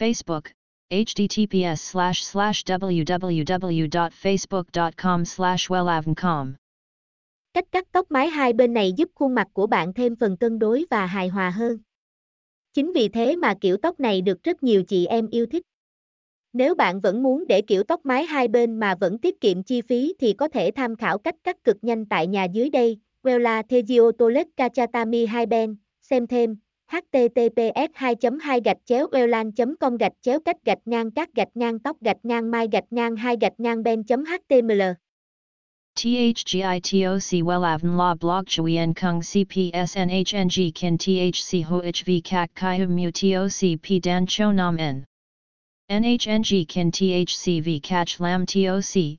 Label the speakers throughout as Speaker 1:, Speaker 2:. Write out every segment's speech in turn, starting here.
Speaker 1: Facebook, https slash slash www.facebook.com slash wellavncom.
Speaker 2: Cách cắt tóc mái hai bên này giúp khuôn mặt của bạn thêm phần cân đối và hài hòa hơn. Chính vì thế mà kiểu tóc này được rất nhiều chị em yêu thích. Nếu bạn vẫn muốn để kiểu tóc mái hai bên mà vẫn tiết kiệm chi phí thì có thể tham khảo cách cắt cực nhanh tại nhà dưới đây, Wella Thegio Toilet Kachatami Hai Ben, xem thêm, https 2 2 gạch chéo welan com gạch chéo cách gạch ngang các gạch ngang tóc gạch ngang mai gạch ngang hai gạch ngang ben html
Speaker 1: THGITOC WELAVN La Blog Chuyen Kung CPSNHNG Kin THC HOHV Kak Kai Mu TOC P Dan Cho Nam N NHNG Kin THCV Catch Lam TOC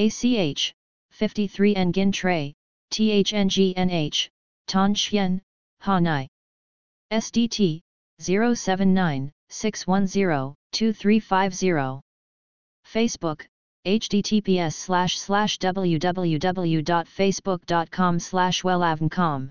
Speaker 1: ACH, 53 Nguyen Tray, THNGNH, Ton Chien, Hanai. SDT, 079 610 2350. Facebook, https www.facebook.com slash wellavncom